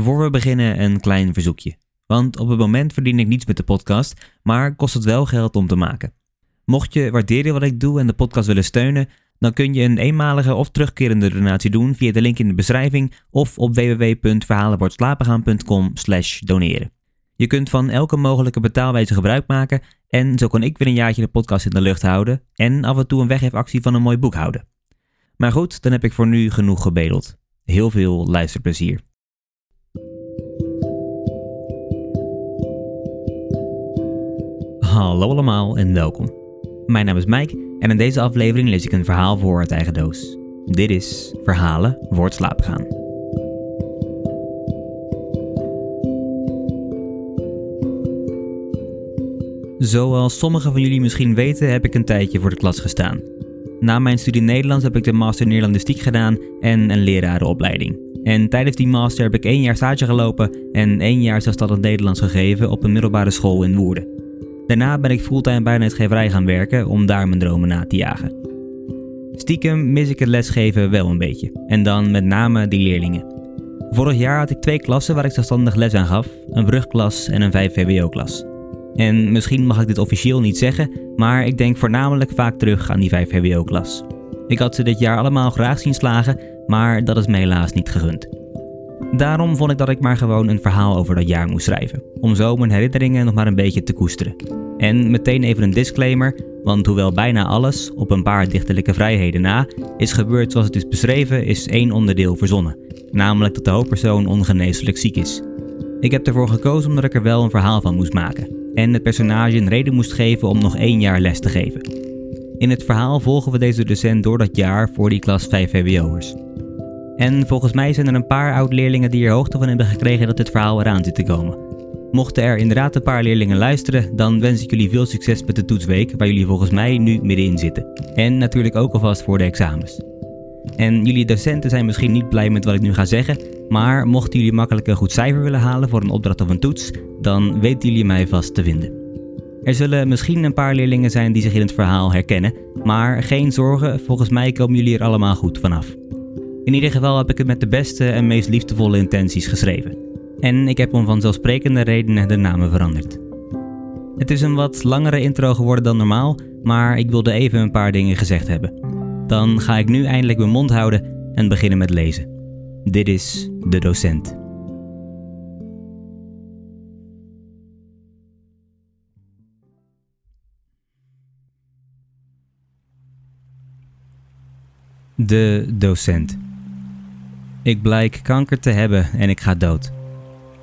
Voor we beginnen een klein verzoekje. Want op het moment verdien ik niets met de podcast, maar kost het wel geld om te maken. Mocht je waarderen wat ik doe en de podcast willen steunen, dan kun je een eenmalige of terugkerende donatie doen via de link in de beschrijving of op www.verhalenwoordslapengaan.com doneren. Je kunt van elke mogelijke betaalwijze gebruik maken en zo kan ik weer een jaartje de podcast in de lucht houden en af en toe een weggeefactie van een mooi boek houden. Maar goed, dan heb ik voor nu genoeg gebedeld. Heel veel luisterplezier. Hallo allemaal en welkom. Mijn naam is Mike en in deze aflevering lees ik een verhaal voor uit eigen doos. Dit is Verhalen voor het. Zoals sommigen van jullie misschien weten, heb ik een tijdje voor de klas gestaan. Na mijn studie Nederlands heb ik de master Nederlandistiek gedaan en een lerarenopleiding. En tijdens die master heb ik één jaar stage gelopen en één jaar zelfstandig Nederlands gegeven op een middelbare school in Woerden. Daarna ben ik fulltime bij een uitgeverij gaan werken om daar mijn dromen na te jagen. Stiekem mis ik het lesgeven wel een beetje. En dan met name die leerlingen. Vorig jaar had ik twee klassen waar ik zelfstandig les aan gaf: een brugklas en een 5 VWO-klas. En misschien mag ik dit officieel niet zeggen, maar ik denk voornamelijk vaak terug aan die 5 VWO-klas. Ik had ze dit jaar allemaal graag zien slagen, maar dat is me helaas niet gegund. Daarom vond ik dat ik maar gewoon een verhaal over dat jaar moest schrijven, om zo mijn herinneringen nog maar een beetje te koesteren. En meteen even een disclaimer, want hoewel bijna alles, op een paar dichterlijke vrijheden na, is gebeurd zoals het is beschreven, is één onderdeel verzonnen, namelijk dat de hoofdpersoon ongeneeslijk ziek is. Ik heb ervoor gekozen omdat ik er wel een verhaal van moest maken en het personage een reden moest geven om nog één jaar les te geven. In het verhaal volgen we deze docent door dat jaar voor die klas 5 VWO'ers. En volgens mij zijn er een paar oud-leerlingen die er hoogte van hebben gekregen dat dit verhaal eraan zit te komen. Mochten er inderdaad een paar leerlingen luisteren, dan wens ik jullie veel succes met de toetsweek waar jullie volgens mij nu middenin zitten. En natuurlijk ook alvast voor de examens. En jullie docenten zijn misschien niet blij met wat ik nu ga zeggen, maar mochten jullie makkelijk een goed cijfer willen halen voor een opdracht of een toets, dan weten jullie mij vast te vinden. Er zullen misschien een paar leerlingen zijn die zich in het verhaal herkennen, maar geen zorgen, volgens mij komen jullie er allemaal goed vanaf. In ieder geval heb ik het met de beste en meest liefdevolle intenties geschreven. En ik heb om vanzelfsprekende redenen de namen veranderd. Het is een wat langere intro geworden dan normaal, maar ik wilde even een paar dingen gezegd hebben. Dan ga ik nu eindelijk mijn mond houden en beginnen met lezen. Dit is de docent. De docent. Ik blijk kanker te hebben en ik ga dood.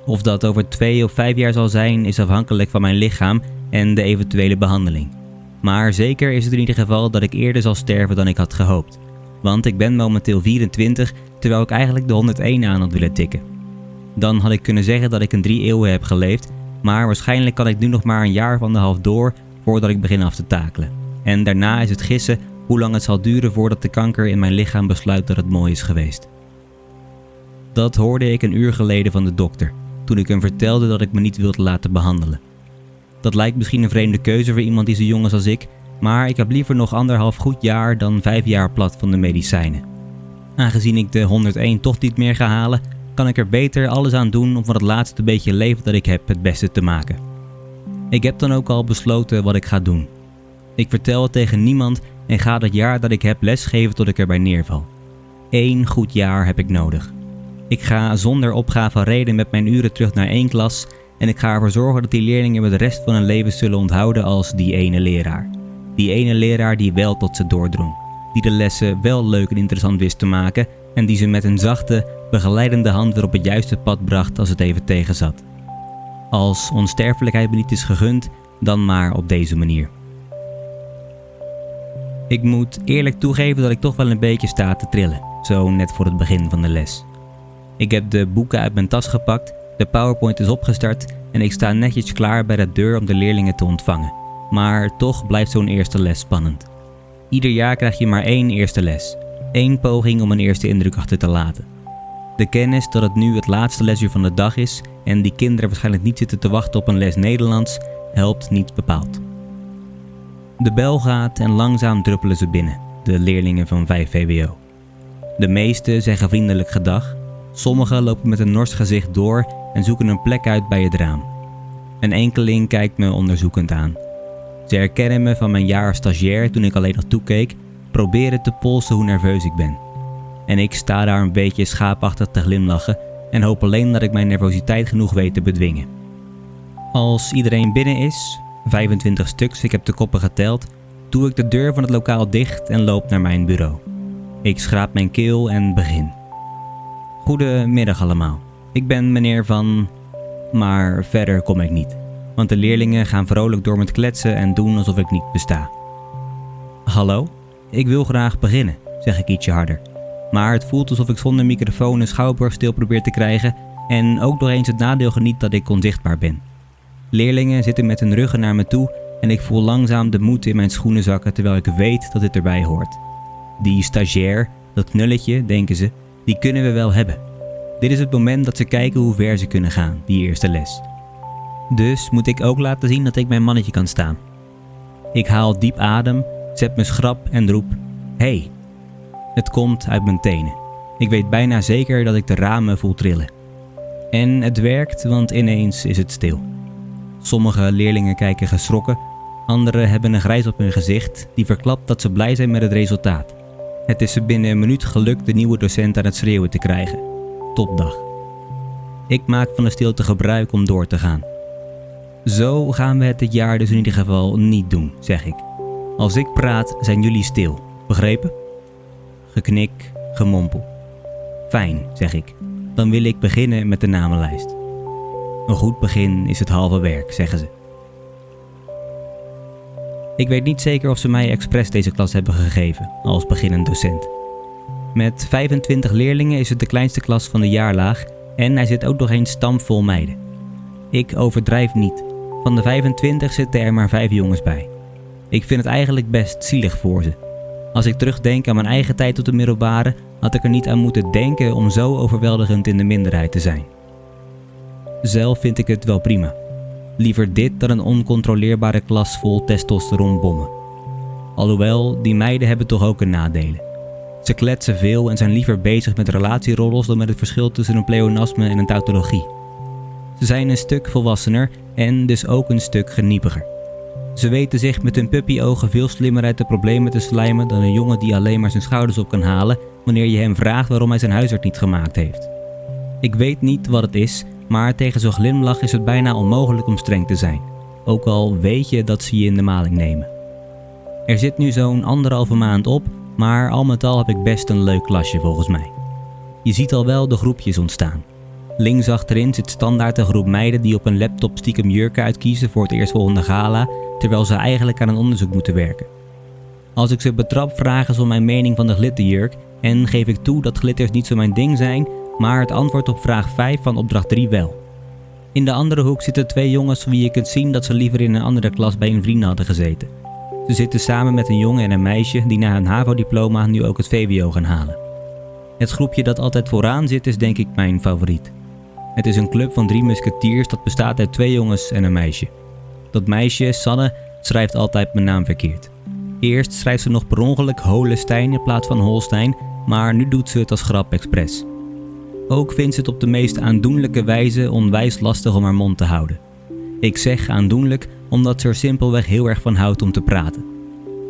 Of dat over twee of vijf jaar zal zijn, is afhankelijk van mijn lichaam en de eventuele behandeling. Maar zeker is het in ieder geval dat ik eerder zal sterven dan ik had gehoopt. Want ik ben momenteel 24, terwijl ik eigenlijk de 101 aan had willen tikken. Dan had ik kunnen zeggen dat ik een drie eeuwen heb geleefd, maar waarschijnlijk kan ik nu nog maar een jaar of anderhalf door voordat ik begin af te takelen. En daarna is het gissen hoe lang het zal duren voordat de kanker in mijn lichaam besluit dat het mooi is geweest. Dat hoorde ik een uur geleden van de dokter, toen ik hem vertelde dat ik me niet wilde laten behandelen. Dat lijkt misschien een vreemde keuze voor iemand die zo jong is als ik, maar ik heb liever nog anderhalf goed jaar dan vijf jaar plat van de medicijnen. Aangezien ik de 101 toch niet meer ga halen, kan ik er beter alles aan doen om van het laatste beetje leven dat ik heb het beste te maken. Ik heb dan ook al besloten wat ik ga doen. Ik vertel het tegen niemand en ga dat jaar dat ik heb lesgeven tot ik erbij neerval. Eén goed jaar heb ik nodig. Ik ga zonder opgave reden met mijn uren terug naar één klas en ik ga ervoor zorgen dat die leerlingen me de rest van hun leven zullen onthouden als die ene leraar. Die ene leraar die wel tot ze doordrong. Die de lessen wel leuk en interessant wist te maken en die ze met een zachte, begeleidende hand weer op het juiste pad bracht als het even tegenzat. Als onsterfelijkheid me niet is gegund, dan maar op deze manier. Ik moet eerlijk toegeven dat ik toch wel een beetje sta te trillen, zo net voor het begin van de les. Ik heb de boeken uit mijn tas gepakt, de PowerPoint is opgestart en ik sta netjes klaar bij de deur om de leerlingen te ontvangen. Maar toch blijft zo'n eerste les spannend. Ieder jaar krijg je maar één eerste les. Eén poging om een eerste indruk achter te laten. De kennis dat het nu het laatste lesuur van de dag is en die kinderen waarschijnlijk niet zitten te wachten op een les Nederlands, helpt niet bepaald. De bel gaat en langzaam druppelen ze binnen, de leerlingen van 5 VWO. De meesten zeggen vriendelijk gedag, Sommigen lopen met een nors gezicht door en zoeken een plek uit bij het raam. Een enkeling kijkt me onderzoekend aan. Ze herkennen me van mijn jaar als stagiair toen ik alleen nog toekeek, proberen te polsen hoe nerveus ik ben. En ik sta daar een beetje schaapachtig te glimlachen en hoop alleen dat ik mijn nervositeit genoeg weet te bedwingen. Als iedereen binnen is, 25 stuks, ik heb de koppen geteld, doe ik de deur van het lokaal dicht en loop naar mijn bureau. Ik schraap mijn keel en begin. Goedemiddag allemaal. Ik ben meneer Van. Maar verder kom ik niet. Want de leerlingen gaan vrolijk door met kletsen en doen alsof ik niet besta. Hallo? Ik wil graag beginnen, zeg ik ietsje harder. Maar het voelt alsof ik zonder microfoon een schouwburg stil probeer te krijgen en ook nog eens het nadeel geniet dat ik onzichtbaar ben. Leerlingen zitten met hun ruggen naar me toe en ik voel langzaam de moed in mijn schoenen zakken terwijl ik weet dat dit erbij hoort. Die stagiair, dat knulletje, denken ze, die kunnen we wel hebben. Dit is het moment dat ze kijken hoe ver ze kunnen gaan, die eerste les. Dus moet ik ook laten zien dat ik mijn mannetje kan staan. Ik haal diep adem, zet me schrap en roep: Hey! Het komt uit mijn tenen. Ik weet bijna zeker dat ik de ramen voel trillen. En het werkt, want ineens is het stil. Sommige leerlingen kijken geschrokken, anderen hebben een grijs op hun gezicht die verklapt dat ze blij zijn met het resultaat. Het is ze binnen een minuut gelukt de nieuwe docent aan het schreeuwen te krijgen. Topdag. Ik maak van de stilte gebruik om door te gaan. Zo gaan we het dit jaar dus in ieder geval niet doen, zeg ik. Als ik praat, zijn jullie stil. Begrepen? Geknik, gemompel. Fijn, zeg ik. Dan wil ik beginnen met de namenlijst. Een goed begin is het halve werk, zeggen ze. Ik weet niet zeker of ze mij expres deze klas hebben gegeven, als beginnend docent. Met 25 leerlingen is het de kleinste klas van de jaarlaag en hij zit ook nog eens stamvol meiden. Ik overdrijf niet. Van de 25 zitten er maar 5 jongens bij. Ik vind het eigenlijk best zielig voor ze. Als ik terugdenk aan mijn eigen tijd op de middelbare, had ik er niet aan moeten denken om zo overweldigend in de minderheid te zijn. Zelf vind ik het wel prima. Liever dit dan een oncontroleerbare klas vol testosteronbommen. Alhoewel, die meiden hebben toch ook een nadelen. Ze kletsen veel en zijn liever bezig met relatierollers dan met het verschil tussen een pleonasme en een tautologie. Ze zijn een stuk volwassener en dus ook een stuk geniepiger. Ze weten zich met hun puppyogen veel slimmer uit de problemen te slijmen dan een jongen die alleen maar zijn schouders op kan halen wanneer je hem vraagt waarom hij zijn huisarts niet gemaakt heeft. Ik weet niet wat het is, maar tegen zo'n glimlach is het bijna onmogelijk om streng te zijn, ook al weet je dat ze je in de maling nemen. Er zit nu zo'n anderhalve maand op, maar al met al heb ik best een leuk klasje volgens mij. Je ziet al wel de groepjes ontstaan. Links achterin zit standaard een groep meiden die op een laptop stiekem jurken uitkiezen voor het eerstvolgende gala, terwijl ze eigenlijk aan een onderzoek moeten werken. Als ik ze betrap vragen ze om mijn mening van de glitterjurk en geef ik toe dat glitters niet zo mijn ding zijn, maar het antwoord op vraag 5 van opdracht 3 wel. In de andere hoek zitten twee jongens van wie je kunt zien dat ze liever in een andere klas bij een vriend hadden gezeten. Ze zitten samen met een jongen en een meisje die na hun HAVO-diploma nu ook het VWO gaan halen. Het groepje dat altijd vooraan zit is denk ik mijn favoriet. Het is een club van drie musketiers dat bestaat uit twee jongens en een meisje. Dat meisje, Sanne, schrijft altijd mijn naam verkeerd. Eerst schrijft ze nog per ongeluk Holestein in plaats van Holstein, maar nu doet ze het als grap expres. Ook vindt ze het op de meest aandoenlijke wijze onwijs lastig om haar mond te houden. Ik zeg aandoenlijk omdat ze er simpelweg heel erg van houdt om te praten.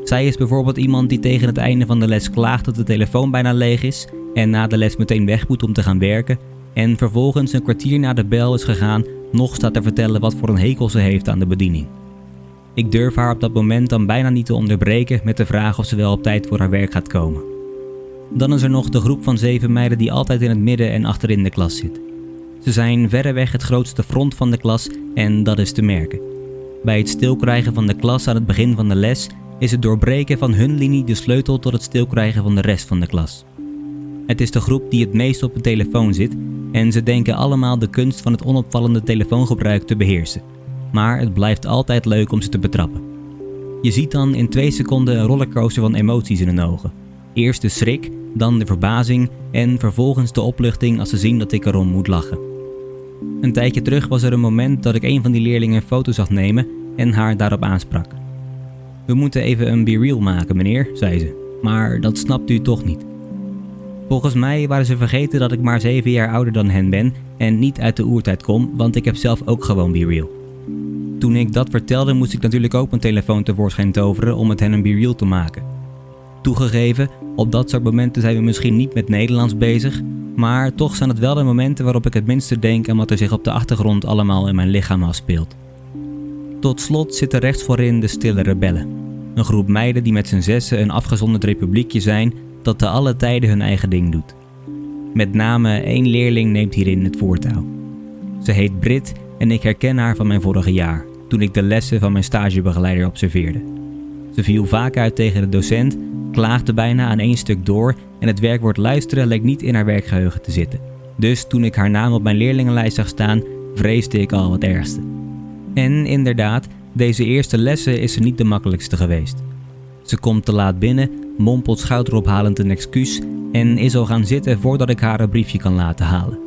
Zij is bijvoorbeeld iemand die tegen het einde van de les klaagt dat de telefoon bijna leeg is en na de les meteen weg moet om te gaan werken en vervolgens een kwartier na de bel is gegaan nog staat te vertellen wat voor een hekel ze heeft aan de bediening. Ik durf haar op dat moment dan bijna niet te onderbreken met de vraag of ze wel op tijd voor haar werk gaat komen. Dan is er nog de groep van zeven meiden die altijd in het midden en achterin de klas zit. Ze zijn verreweg het grootste front van de klas en dat is te merken. Bij het stilkrijgen van de klas aan het begin van de les is het doorbreken van hun linie de sleutel tot het stilkrijgen van de rest van de klas. Het is de groep die het meest op een telefoon zit en ze denken allemaal de kunst van het onopvallende telefoongebruik te beheersen. Maar het blijft altijd leuk om ze te betrappen. Je ziet dan in twee seconden een rollercoaster van emoties in hun ogen. Eerst de schrik, dan de verbazing en vervolgens de opluchting als ze zien dat ik erom moet lachen. Een tijdje terug was er een moment dat ik een van die leerlingen een foto zag nemen en haar daarop aansprak. We moeten even een be-real maken, meneer, zei ze, maar dat snapt u toch niet. Volgens mij waren ze vergeten dat ik maar 7 jaar ouder dan hen ben en niet uit de oertijd kom, want ik heb zelf ook gewoon Be Real. Toen ik dat vertelde, moest ik natuurlijk ook mijn telefoon tevoorschijn toveren om het hen een Be Real te maken. Toegegeven, op dat soort momenten zijn we misschien niet met Nederlands bezig, maar toch zijn het wel de momenten waarop ik het minste denk aan wat er zich op de achtergrond allemaal in mijn lichaam afspeelt. Tot slot zitten rechts voorin de stille rebellen. Een groep meiden die met z'n zessen een afgezonderd republiekje zijn dat te alle tijden hun eigen ding doet. Met name één leerling neemt hierin het voortouw. Ze heet Brit en ik herken haar van mijn vorige jaar, toen ik de lessen van mijn stagebegeleider observeerde. Ze viel vaak uit tegen de docent, klaagde bijna aan één stuk door en het werkwoord luisteren leek niet in haar werkgeheugen te zitten. Dus toen ik haar naam op mijn leerlingenlijst zag staan, vreesde ik al het ergste. En inderdaad, deze eerste lessen is ze niet de makkelijkste geweest. Ze komt te laat binnen, mompelt schouderophalend een excuus en is al gaan zitten voordat ik haar een briefje kan laten halen.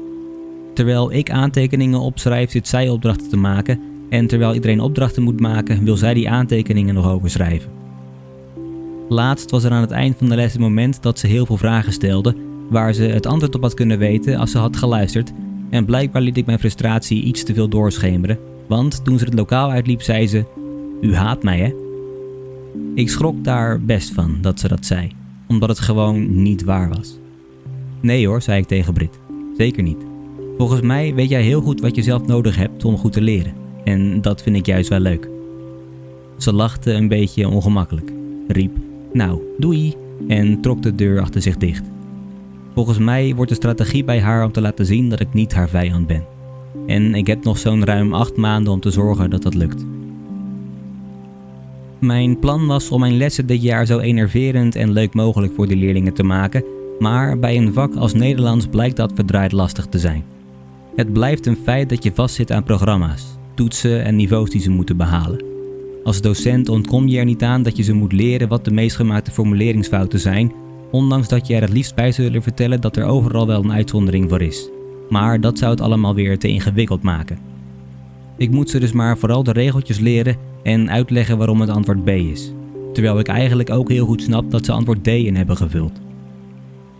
Terwijl ik aantekeningen opschrijf, zit zij opdrachten te maken en terwijl iedereen opdrachten moet maken, wil zij die aantekeningen nog overschrijven. Laatst was er aan het eind van de les het moment dat ze heel veel vragen stelde, waar ze het antwoord op had kunnen weten als ze had geluisterd, en blijkbaar liet ik mijn frustratie iets te veel doorschemeren, want toen ze het lokaal uitliep, zei ze: U haat mij, hè? Ik schrok daar best van dat ze dat zei, omdat het gewoon niet waar was. Nee hoor, zei ik tegen Brit. Zeker niet. Volgens mij weet jij heel goed wat je zelf nodig hebt om goed te leren. En dat vind ik juist wel leuk. Ze lachte een beetje ongemakkelijk, riep: Nou, doei! en trok de deur achter zich dicht. Volgens mij wordt de strategie bij haar om te laten zien dat ik niet haar vijand ben. En ik heb nog zo'n ruim acht maanden om te zorgen dat dat lukt. Mijn plan was om mijn lessen dit jaar zo enerverend en leuk mogelijk voor de leerlingen te maken, maar bij een vak als Nederlands blijkt dat verdraaid lastig te zijn. Het blijft een feit dat je vastzit aan programma's, toetsen en niveaus die ze moeten behalen. Als docent ontkom je er niet aan dat je ze moet leren wat de meest gemaakte formuleringsfouten zijn, ondanks dat je er het liefst bij zou willen vertellen dat er overal wel een uitzondering voor is. Maar dat zou het allemaal weer te ingewikkeld maken. Ik moet ze dus maar vooral de regeltjes leren en uitleggen waarom het antwoord B is. Terwijl ik eigenlijk ook heel goed snap dat ze antwoord D in hebben gevuld.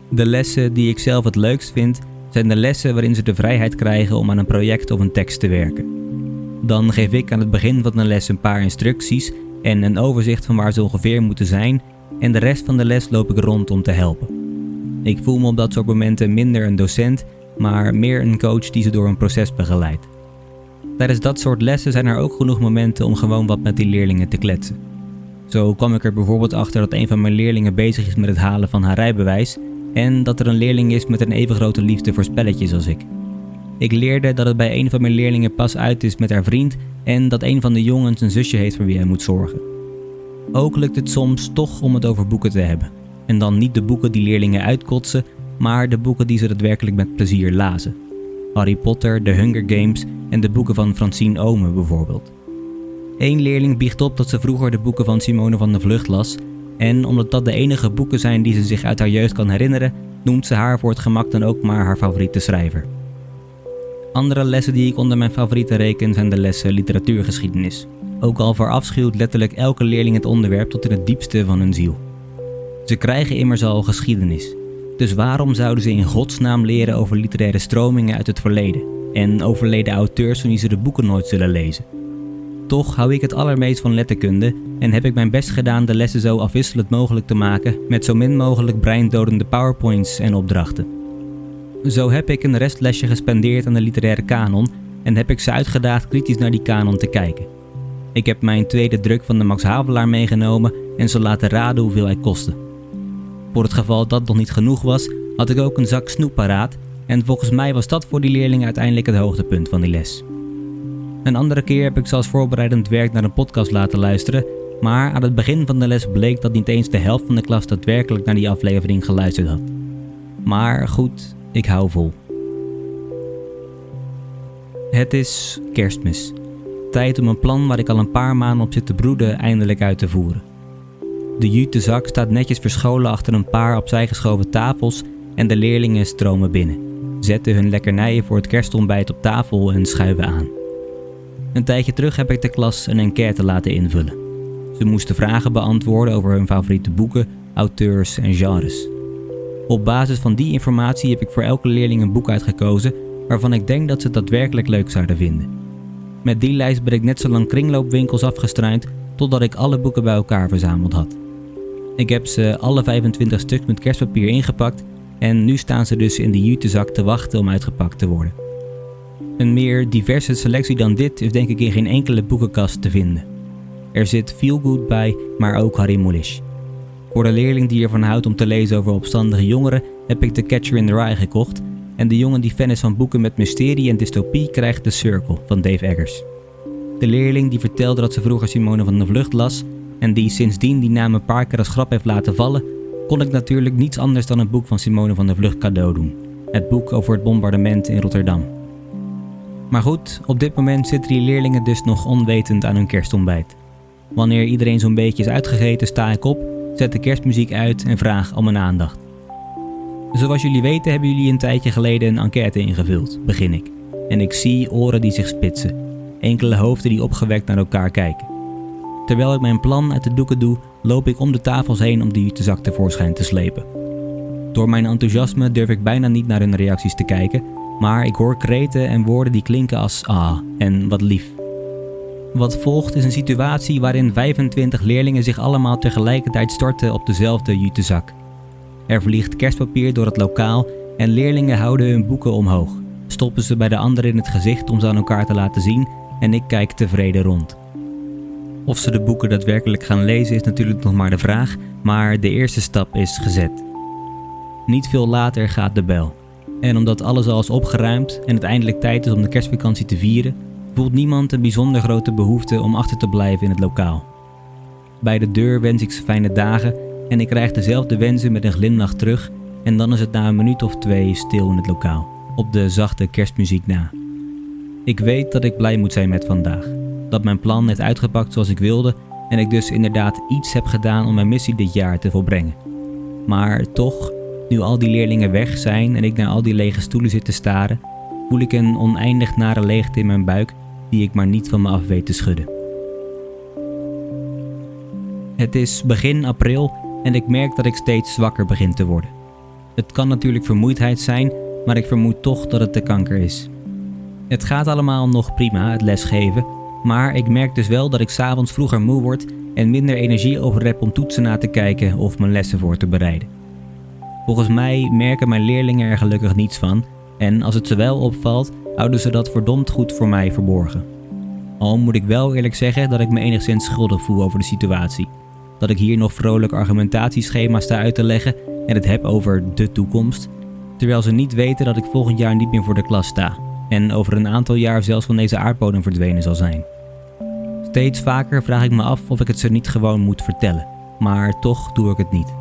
De lessen die ik zelf het leukst vind, zijn de lessen waarin ze de vrijheid krijgen om aan een project of een tekst te werken. Dan geef ik aan het begin van de les een paar instructies en een overzicht van waar ze ongeveer moeten zijn, en de rest van de les loop ik rond om te helpen. Ik voel me op dat soort momenten minder een docent, maar meer een coach die ze door een proces begeleidt. Tijdens dat soort lessen zijn er ook genoeg momenten om gewoon wat met die leerlingen te kletsen. Zo kwam ik er bijvoorbeeld achter dat een van mijn leerlingen bezig is met het halen van haar rijbewijs en dat er een leerling is met een even grote liefde voor spelletjes als ik. Ik leerde dat het bij een van mijn leerlingen pas uit is met haar vriend en dat een van de jongens een zusje heeft voor wie hij moet zorgen. Ook lukt het soms toch om het over boeken te hebben. En dan niet de boeken die leerlingen uitkotsen, maar de boeken die ze daadwerkelijk met plezier lazen. Harry Potter, The Hunger Games en de boeken van Francine Omen bijvoorbeeld. Eén leerling biecht op dat ze vroeger de boeken van Simone van der Vlucht las en omdat dat de enige boeken zijn die ze zich uit haar jeugd kan herinneren, noemt ze haar voor het gemak dan ook maar haar favoriete schrijver. Andere lessen die ik onder mijn favoriete reken zijn de lessen literatuurgeschiedenis. Ook al verafschuwt letterlijk elke leerling het onderwerp tot in het diepste van hun ziel. Ze krijgen immers al geschiedenis. Dus waarom zouden ze in godsnaam leren over literaire stromingen uit het verleden en overleden auteurs van wie ze de boeken nooit zullen lezen? Toch hou ik het allermeest van letterkunde en heb ik mijn best gedaan de lessen zo afwisselend mogelijk te maken met zo min mogelijk breindodende powerpoints en opdrachten. Zo heb ik een restlesje gespendeerd aan de literaire kanon en heb ik ze uitgedaagd kritisch naar die kanon te kijken. Ik heb mijn tweede druk van de Max Havelaar meegenomen en ze laten raden hoeveel hij kostte. Voor het geval dat nog niet genoeg was, had ik ook een zak snoep paraat en volgens mij was dat voor die leerling uiteindelijk het hoogtepunt van die les. Een andere keer heb ik ze als voorbereidend werk naar een podcast laten luisteren, maar aan het begin van de les bleek dat niet eens de helft van de klas daadwerkelijk naar die aflevering geluisterd had. Maar goed, ik hou vol. Het is kerstmis. Tijd om een plan waar ik al een paar maanden op zit te broeden eindelijk uit te voeren. De jute zak staat netjes verscholen achter een paar opzij geschoven tafels en de leerlingen stromen binnen, zetten hun lekkernijen voor het kerstontbijt op tafel en schuiven aan. Een tijdje terug heb ik de klas een enquête laten invullen. Ze moesten vragen beantwoorden over hun favoriete boeken, auteurs en genres. Op basis van die informatie heb ik voor elke leerling een boek uitgekozen waarvan ik denk dat ze het daadwerkelijk leuk zouden vinden. Met die lijst ben ik net zo lang kringloopwinkels afgestruind totdat ik alle boeken bij elkaar verzameld had. Ik heb ze alle 25 stuks met kerstpapier ingepakt en nu staan ze dus in de jutezak te wachten om uitgepakt te worden. Een meer diverse selectie dan dit is denk ik in geen enkele boekenkast te vinden. Er zit Feelgood bij, maar ook Harry Mulisch. Voor de leerling die ervan houdt om te lezen over opstandige jongeren heb ik The Catcher in the Rye gekocht en de jongen die fan is van boeken met mysterie en dystopie krijgt The Circle van Dave Eggers. De leerling die vertelde dat ze vroeger Simone van de Vlucht las en die sindsdien die naam een paar keer als grap heeft laten vallen, kon ik natuurlijk niets anders dan een boek van Simone van der Vlucht cadeau doen. Het boek over het bombardement in Rotterdam. Maar goed, op dit moment zitten die leerlingen dus nog onwetend aan hun kerstontbijt. Wanneer iedereen zo'n beetje is uitgegeten, sta ik op, zet de kerstmuziek uit en vraag om mijn aandacht. Zoals jullie weten hebben jullie een tijdje geleden een enquête ingevuld, begin ik. En ik zie oren die zich spitsen, enkele hoofden die opgewekt naar elkaar kijken. Terwijl ik mijn plan uit de doeken doe, loop ik om de tafels heen om die zak tevoorschijn te slepen. Door mijn enthousiasme durf ik bijna niet naar hun reacties te kijken, maar ik hoor kreten en woorden die klinken als ah en wat lief. Wat volgt is een situatie waarin 25 leerlingen zich allemaal tegelijkertijd storten op dezelfde jutezak. Er vliegt kerstpapier door het lokaal en leerlingen houden hun boeken omhoog, stoppen ze bij de anderen in het gezicht om ze aan elkaar te laten zien en ik kijk tevreden rond. Of ze de boeken daadwerkelijk gaan lezen is natuurlijk nog maar de vraag, maar de eerste stap is gezet. Niet veel later gaat de bel. En omdat alles al is opgeruimd en het eindelijk tijd is om de kerstvakantie te vieren, voelt niemand een bijzonder grote behoefte om achter te blijven in het lokaal. Bij de deur wens ik ze fijne dagen en ik krijg dezelfde wensen met een glimlach terug en dan is het na een minuut of twee stil in het lokaal, op de zachte kerstmuziek na. Ik weet dat ik blij moet zijn met vandaag dat mijn plan heeft uitgepakt zoals ik wilde en ik dus inderdaad iets heb gedaan om mijn missie dit jaar te volbrengen. Maar toch, nu al die leerlingen weg zijn en ik naar al die lege stoelen zit te staren, voel ik een oneindig nare leegte in mijn buik die ik maar niet van me af weet te schudden. Het is begin april en ik merk dat ik steeds zwakker begin te worden. Het kan natuurlijk vermoeidheid zijn, maar ik vermoed toch dat het de kanker is. Het gaat allemaal nog prima, het lesgeven, maar ik merk dus wel dat ik s'avonds vroeger moe word en minder energie over heb om toetsen na te kijken of mijn lessen voor te bereiden. Volgens mij merken mijn leerlingen er gelukkig niets van en als het ze wel opvalt, houden ze dat verdomd goed voor mij verborgen. Al moet ik wel eerlijk zeggen dat ik me enigszins schuldig voel over de situatie. Dat ik hier nog vrolijk argumentatieschema's sta uit te leggen en het heb over de toekomst, terwijl ze niet weten dat ik volgend jaar niet meer voor de klas sta en over een aantal jaar zelfs van deze aardbodem verdwenen zal zijn. Steeds vaker vraag ik me af of ik het ze niet gewoon moet vertellen, maar toch doe ik het niet.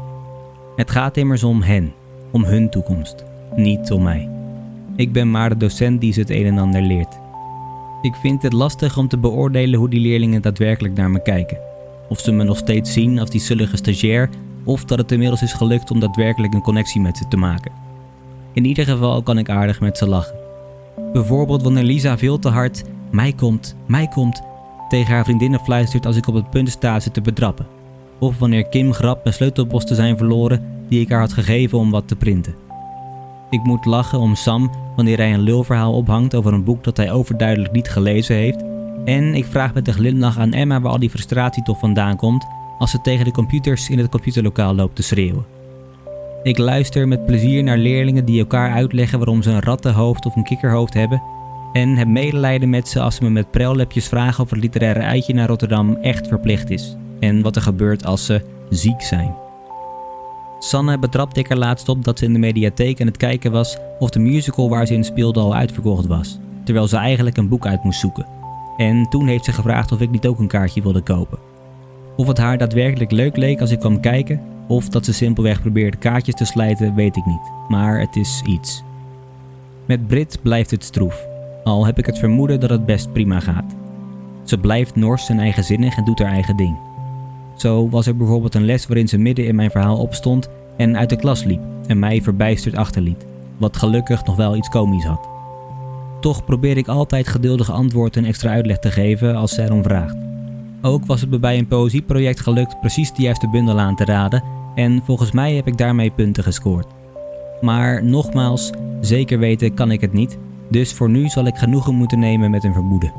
Het gaat immers om hen, om hun toekomst, niet om mij. Ik ben maar de docent die ze het een en ander leert. Ik vind het lastig om te beoordelen hoe die leerlingen daadwerkelijk naar me kijken. Of ze me nog steeds zien als die zullige stagiair, of dat het inmiddels is gelukt om daadwerkelijk een connectie met ze te maken. In ieder geval kan ik aardig met ze lachen. Bijvoorbeeld wanneer Lisa veel te hard mij komt, mij komt tegen haar vriendinnen fluistert als ik op het punt sta ze te bedrappen. Of wanneer Kim grapt mijn sleutelbos te zijn verloren die ik haar had gegeven om wat te printen. Ik moet lachen om Sam wanneer hij een lulverhaal ophangt over een boek dat hij overduidelijk niet gelezen heeft. En ik vraag met een glimlach aan Emma waar al die frustratie toch vandaan komt als ze tegen de computers in het computerlokaal loopt te schreeuwen. Ik luister met plezier naar leerlingen die elkaar uitleggen waarom ze een rattenhoofd of een kikkerhoofd hebben. En heb medelijden met ze als ze me met prellepjes vragen of het literaire uitje naar Rotterdam echt verplicht is. En wat er gebeurt als ze ziek zijn. Sanne betrapte ik er laatst op dat ze in de mediatheek aan het kijken was of de musical waar ze in speelde al uitverkocht was. Terwijl ze eigenlijk een boek uit moest zoeken. En toen heeft ze gevraagd of ik niet ook een kaartje wilde kopen. Of het haar daadwerkelijk leuk leek als ik kwam kijken, of dat ze simpelweg probeerde kaartjes te slijten, weet ik niet. Maar het is iets. Met Brit blijft het stroef, al heb ik het vermoeden dat het best prima gaat. Ze blijft nors en eigenzinnig en doet haar eigen ding. Zo was er bijvoorbeeld een les waarin ze midden in mijn verhaal opstond en uit de klas liep en mij verbijsterd achterliet, wat gelukkig nog wel iets komisch had. Toch probeer ik altijd geduldig antwoord en extra uitleg te geven als ze erom vraagt. Ook was het me bij een poëzieproject gelukt precies de juiste bundel aan te raden en volgens mij heb ik daarmee punten gescoord. Maar nogmaals, zeker weten kan ik het niet, dus voor nu zal ik genoegen moeten nemen met een vermoeden.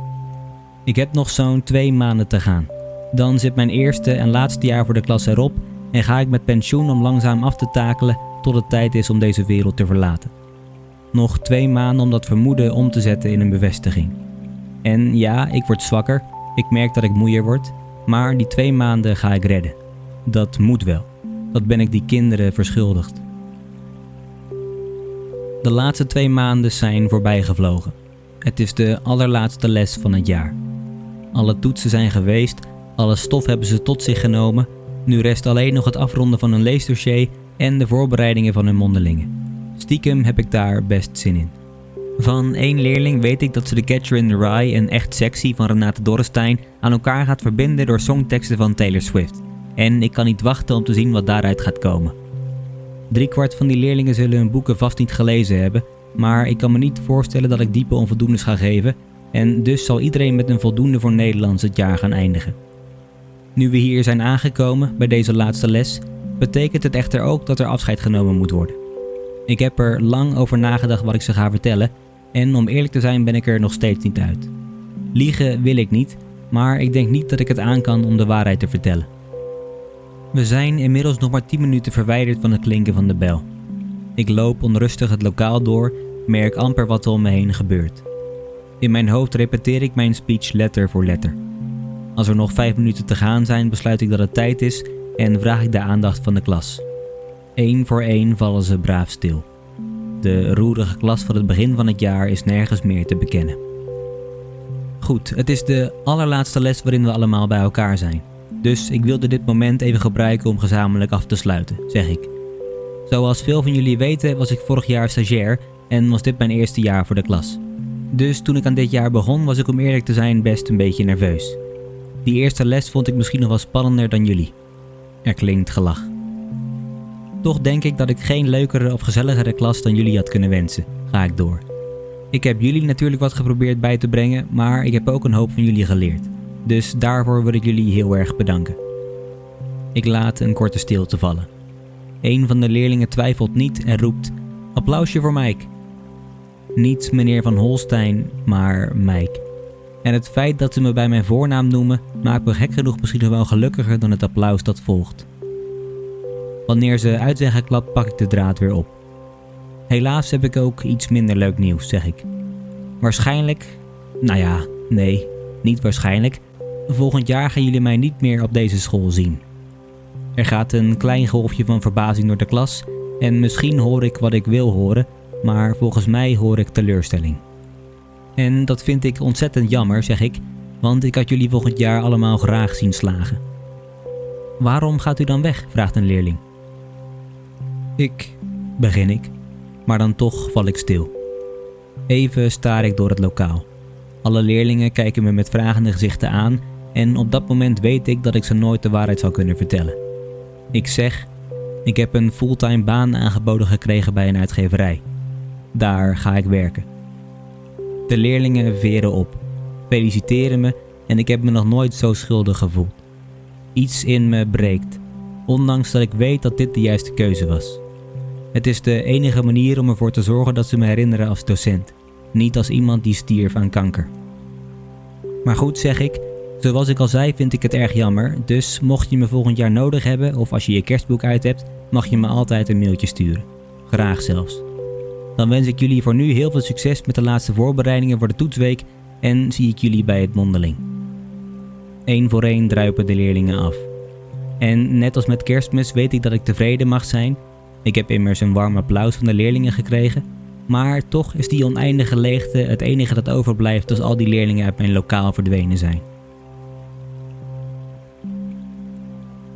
Ik heb nog zo'n twee maanden te gaan. Dan zit mijn eerste en laatste jaar voor de klas erop en ga ik met pensioen om langzaam af te takelen tot het tijd is om deze wereld te verlaten. Nog twee maanden om dat vermoeden om te zetten in een bevestiging. En ja, ik word zwakker, ik merk dat ik moeier word, maar die twee maanden ga ik redden. Dat moet wel. Dat ben ik die kinderen verschuldigd. De laatste twee maanden zijn voorbijgevlogen. Het is de allerlaatste les van het jaar. Alle toetsen zijn geweest, alle stof hebben ze tot zich genomen. Nu rest alleen nog het afronden van een leesdossier en de voorbereidingen van hun mondelingen. Stiekem heb ik daar best zin in. Van één leerling weet ik dat ze The Catcher in the Rye, een echt sexy van Renate Dorrestein, aan elkaar gaat verbinden door songteksten van Taylor Swift. En ik kan niet wachten om te zien wat daaruit gaat komen. Driekwart van die leerlingen zullen hun boeken vast niet gelezen hebben, maar ik kan me niet voorstellen dat ik diepe onvoldoendes ga geven en dus zal iedereen met een voldoende voor Nederlands het jaar gaan eindigen. Nu we hier zijn aangekomen bij deze laatste les, betekent het echter ook dat er afscheid genomen moet worden. Ik heb er lang over nagedacht wat ik ze ga vertellen en om eerlijk te zijn ben ik er nog steeds niet uit. Liegen wil ik niet, maar ik denk niet dat ik het aan kan om de waarheid te vertellen. We zijn inmiddels nog maar 10 minuten verwijderd van het klinken van de bel. Ik loop onrustig het lokaal door, merk amper wat er om me heen gebeurt. In mijn hoofd repeteer ik mijn speech letter voor letter. Als er nog 5 minuten te gaan zijn, besluit ik dat het tijd is en vraag ik de aandacht van de klas. Eén voor één vallen ze braaf stil. De roerige klas van het begin van het jaar is nergens meer te bekennen. Goed, het is de allerlaatste les waarin we allemaal bij elkaar zijn. Dus ik wilde dit moment even gebruiken om gezamenlijk af te sluiten, zeg ik. Zoals veel van jullie weten was ik vorig jaar stagiair en was dit mijn eerste jaar voor de klas. Dus toen ik aan dit jaar begon was ik om eerlijk te zijn best een beetje nerveus. Die eerste les vond ik misschien nog wel spannender dan jullie. Er klinkt gelach. Toch denk ik dat ik geen leukere of gezelligere klas dan jullie had kunnen wensen, ga ik door. Ik heb jullie natuurlijk wat geprobeerd bij te brengen, maar ik heb ook een hoop van jullie geleerd. Dus daarvoor wil ik jullie heel erg bedanken. Ik laat een korte stilte vallen. Een van de leerlingen twijfelt niet en roept: Applausje voor Mike. Niet meneer van Holstein, maar Mike. En het feit dat ze me bij mijn voornaam noemen maakt me gek genoeg misschien wel gelukkiger dan het applaus dat volgt. Wanneer ze uit zijn geklapt, pak ik de draad weer op. Helaas heb ik ook iets minder leuk nieuws, zeg ik. Waarschijnlijk, nou ja, nee, niet waarschijnlijk, volgend jaar gaan jullie mij niet meer op deze school zien. Er gaat een klein golfje van verbazing door de klas en misschien hoor ik wat ik wil horen, maar volgens mij hoor ik teleurstelling. En dat vind ik ontzettend jammer, zeg ik, want ik had jullie volgend jaar allemaal graag zien slagen. Waarom gaat u dan weg? vraagt een leerling. Ik, begin ik, maar dan toch val ik stil. Even staar ik door het lokaal. Alle leerlingen kijken me met vragende gezichten aan en op dat moment weet ik dat ik ze nooit de waarheid zal kunnen vertellen. Ik zeg, ik heb een fulltime baan aangeboden gekregen bij een uitgeverij. Daar ga ik werken. De leerlingen veren op, feliciteren me en ik heb me nog nooit zo schuldig gevoeld. Iets in me breekt, ondanks dat ik weet dat dit de juiste keuze was. Het is de enige manier om ervoor te zorgen dat ze me herinneren als docent, niet als iemand die stierf aan kanker. Maar goed, zeg ik, zoals ik al zei, vind ik het erg jammer, dus mocht je me volgend jaar nodig hebben of als je je kerstboek uit hebt, mag je me altijd een mailtje sturen. Graag zelfs. Dan wens ik jullie voor nu heel veel succes met de laatste voorbereidingen voor de toetsweek en zie ik jullie bij het mondeling. Eén voor één druipen de leerlingen af. En net als met kerstmis weet ik dat ik tevreden mag zijn ik heb immers een warm applaus van de leerlingen gekregen, maar toch is die oneindige leegte het enige dat overblijft als al die leerlingen uit mijn lokaal verdwenen zijn.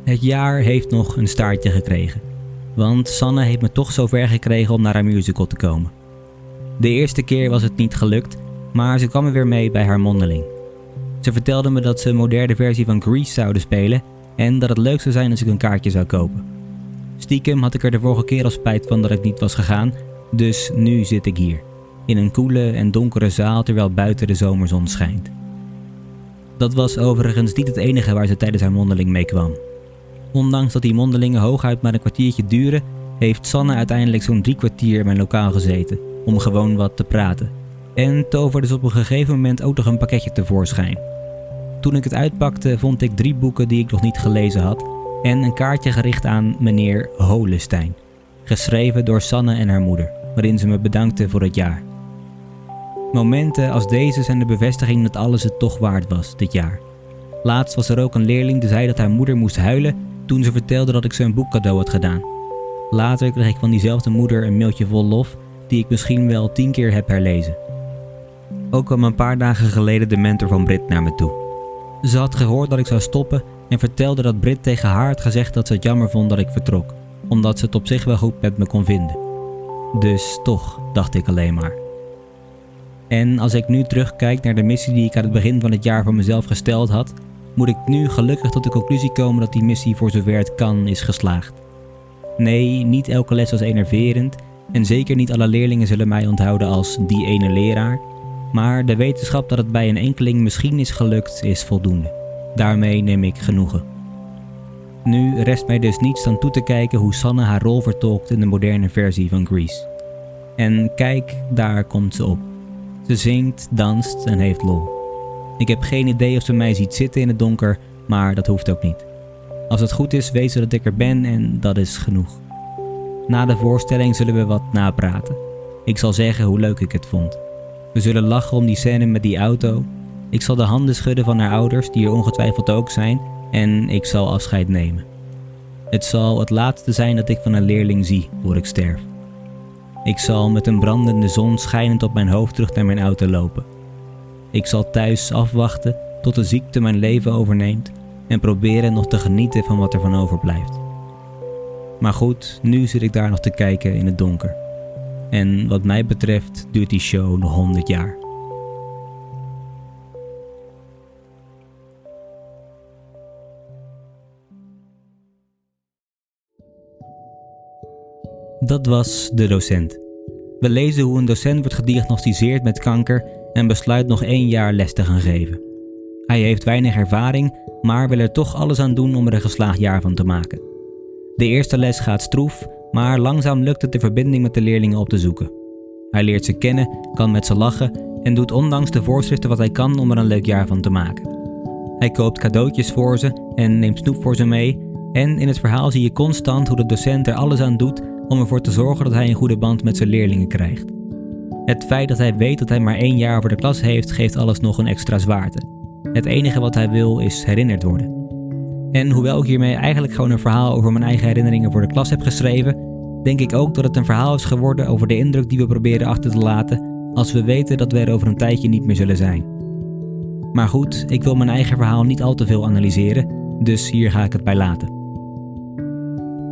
Het jaar heeft nog een staartje gekregen, want Sanne heeft me toch zover gekregen om naar haar musical te komen. De eerste keer was het niet gelukt, maar ze kwam er weer mee bij haar mondeling. Ze vertelde me dat ze een moderne versie van Grease zouden spelen en dat het leuk zou zijn als ik een kaartje zou kopen. Stiekem had ik er de vorige keer al spijt van dat ik niet was gegaan, dus nu zit ik hier. In een koele en donkere zaal terwijl buiten de zomerzon schijnt. Dat was overigens niet het enige waar ze tijdens haar mondeling mee kwam. Ondanks dat die mondelingen hooguit maar een kwartiertje duren, heeft Sanne uiteindelijk zo'n drie kwartier in mijn lokaal gezeten om gewoon wat te praten. En toverde dus op een gegeven moment ook nog een pakketje tevoorschijn. Toen ik het uitpakte vond ik drie boeken die ik nog niet gelezen had en een kaartje gericht aan meneer Holestein, geschreven door Sanne en haar moeder, waarin ze me bedankte voor het jaar. Momenten als deze zijn de bevestiging dat alles het toch waard was dit jaar. Laatst was er ook een leerling die zei dat haar moeder moest huilen toen ze vertelde dat ik ze een boek cadeau had gedaan. Later kreeg ik van diezelfde moeder een mailtje vol lof die ik misschien wel tien keer heb herlezen. Ook kwam een paar dagen geleden de mentor van Brit naar me toe. Ze had gehoord dat ik zou stoppen en vertelde dat Brit tegen haar had gezegd dat ze het jammer vond dat ik vertrok, omdat ze het op zich wel goed met me kon vinden. Dus toch, dacht ik alleen maar. En als ik nu terugkijk naar de missie die ik aan het begin van het jaar voor mezelf gesteld had, moet ik nu gelukkig tot de conclusie komen dat die missie voor zover het kan is geslaagd. Nee, niet elke les was enerverend en zeker niet alle leerlingen zullen mij onthouden als die ene leraar, maar de wetenschap dat het bij een enkeling misschien is gelukt is voldoende. Daarmee neem ik genoegen. Nu rest mij dus niets dan toe te kijken hoe Sanne haar rol vertolkt in de moderne versie van Grease. En kijk, daar komt ze op. Ze zingt, danst en heeft lol. Ik heb geen idee of ze mij ziet zitten in het donker, maar dat hoeft ook niet. Als het goed is, weet ze dat ik er ben en dat is genoeg. Na de voorstelling zullen we wat napraten. Ik zal zeggen hoe leuk ik het vond. We zullen lachen om die scène met die auto. Ik zal de handen schudden van haar ouders, die er ongetwijfeld ook zijn, en ik zal afscheid nemen. Het zal het laatste zijn dat ik van een leerling zie voor ik sterf. Ik zal met een brandende zon schijnend op mijn hoofd terug naar mijn auto lopen. Ik zal thuis afwachten tot de ziekte mijn leven overneemt en proberen nog te genieten van wat er van overblijft. Maar goed, nu zit ik daar nog te kijken in het donker. En wat mij betreft duurt die show nog 100 jaar. Dat was de docent. We lezen hoe een docent wordt gediagnosticeerd met kanker en besluit nog één jaar les te gaan geven. Hij heeft weinig ervaring, maar wil er toch alles aan doen om er een geslaagd jaar van te maken. De eerste les gaat stroef, maar langzaam lukt het de verbinding met de leerlingen op te zoeken. Hij leert ze kennen, kan met ze lachen en doet ondanks de voorschriften wat hij kan om er een leuk jaar van te maken. Hij koopt cadeautjes voor ze en neemt snoep voor ze mee. En in het verhaal zie je constant hoe de docent er alles aan doet om ervoor te zorgen dat hij een goede band met zijn leerlingen krijgt. Het feit dat hij weet dat hij maar één jaar voor de klas heeft, geeft alles nog een extra zwaarte. Het enige wat hij wil is herinnerd worden. En hoewel ik hiermee eigenlijk gewoon een verhaal over mijn eigen herinneringen voor de klas heb geschreven, denk ik ook dat het een verhaal is geworden over de indruk die we proberen achter te laten als we weten dat we er over een tijdje niet meer zullen zijn. Maar goed, ik wil mijn eigen verhaal niet al te veel analyseren, dus hier ga ik het bij laten.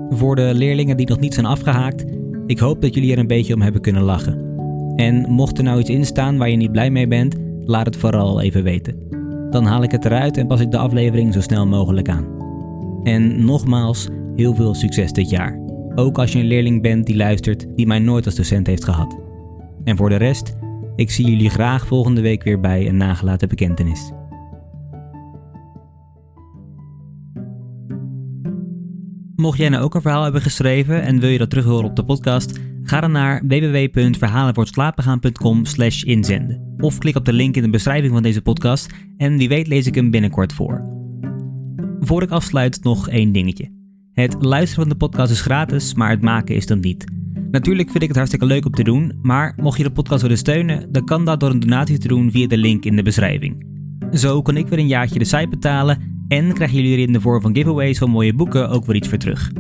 Voor de leerlingen die nog niet zijn afgehaakt, ik hoop dat jullie er een beetje om hebben kunnen lachen. En mocht er nou iets in staan waar je niet blij mee bent, laat het vooral even weten. Dan haal ik het eruit en pas ik de aflevering zo snel mogelijk aan. En nogmaals, heel veel succes dit jaar. Ook als je een leerling bent die luistert, die mij nooit als docent heeft gehad. En voor de rest, ik zie jullie graag volgende week weer bij een nagelaten bekentenis. Mocht jij nou ook een verhaal hebben geschreven en wil je dat terug horen op de podcast, ga dan naar www.verhalenvoortslapengaan.com slash inzenden. Of klik op de link in de beschrijving van deze podcast en wie weet lees ik hem binnenkort voor. Voor ik afsluit nog één dingetje. Het luisteren van de podcast is gratis, maar het maken is dan niet. Natuurlijk vind ik het hartstikke leuk om te doen, maar mocht je de podcast willen steunen, dan kan dat door een donatie te doen via de link in de beschrijving. Zo kan ik weer een jaartje de site betalen en krijgen jullie er in de vorm van giveaways van mooie boeken ook weer iets voor terug.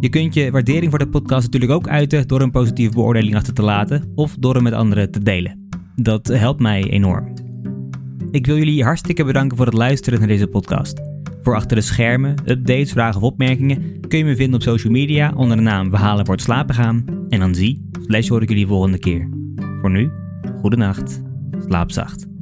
Je kunt je waardering voor de podcast natuurlijk ook uiten door een positieve beoordeling achter te laten of door hem met anderen te delen. Dat helpt mij enorm. Ik wil jullie hartstikke bedanken voor het luisteren naar deze podcast. Voor achter de schermen, updates, vragen of opmerkingen kun je me vinden op social media onder de naam Verhalen voor het slapen gaan. En dan zie, slash hoor ik jullie volgende keer. Voor nu, goede nacht, slaap zacht.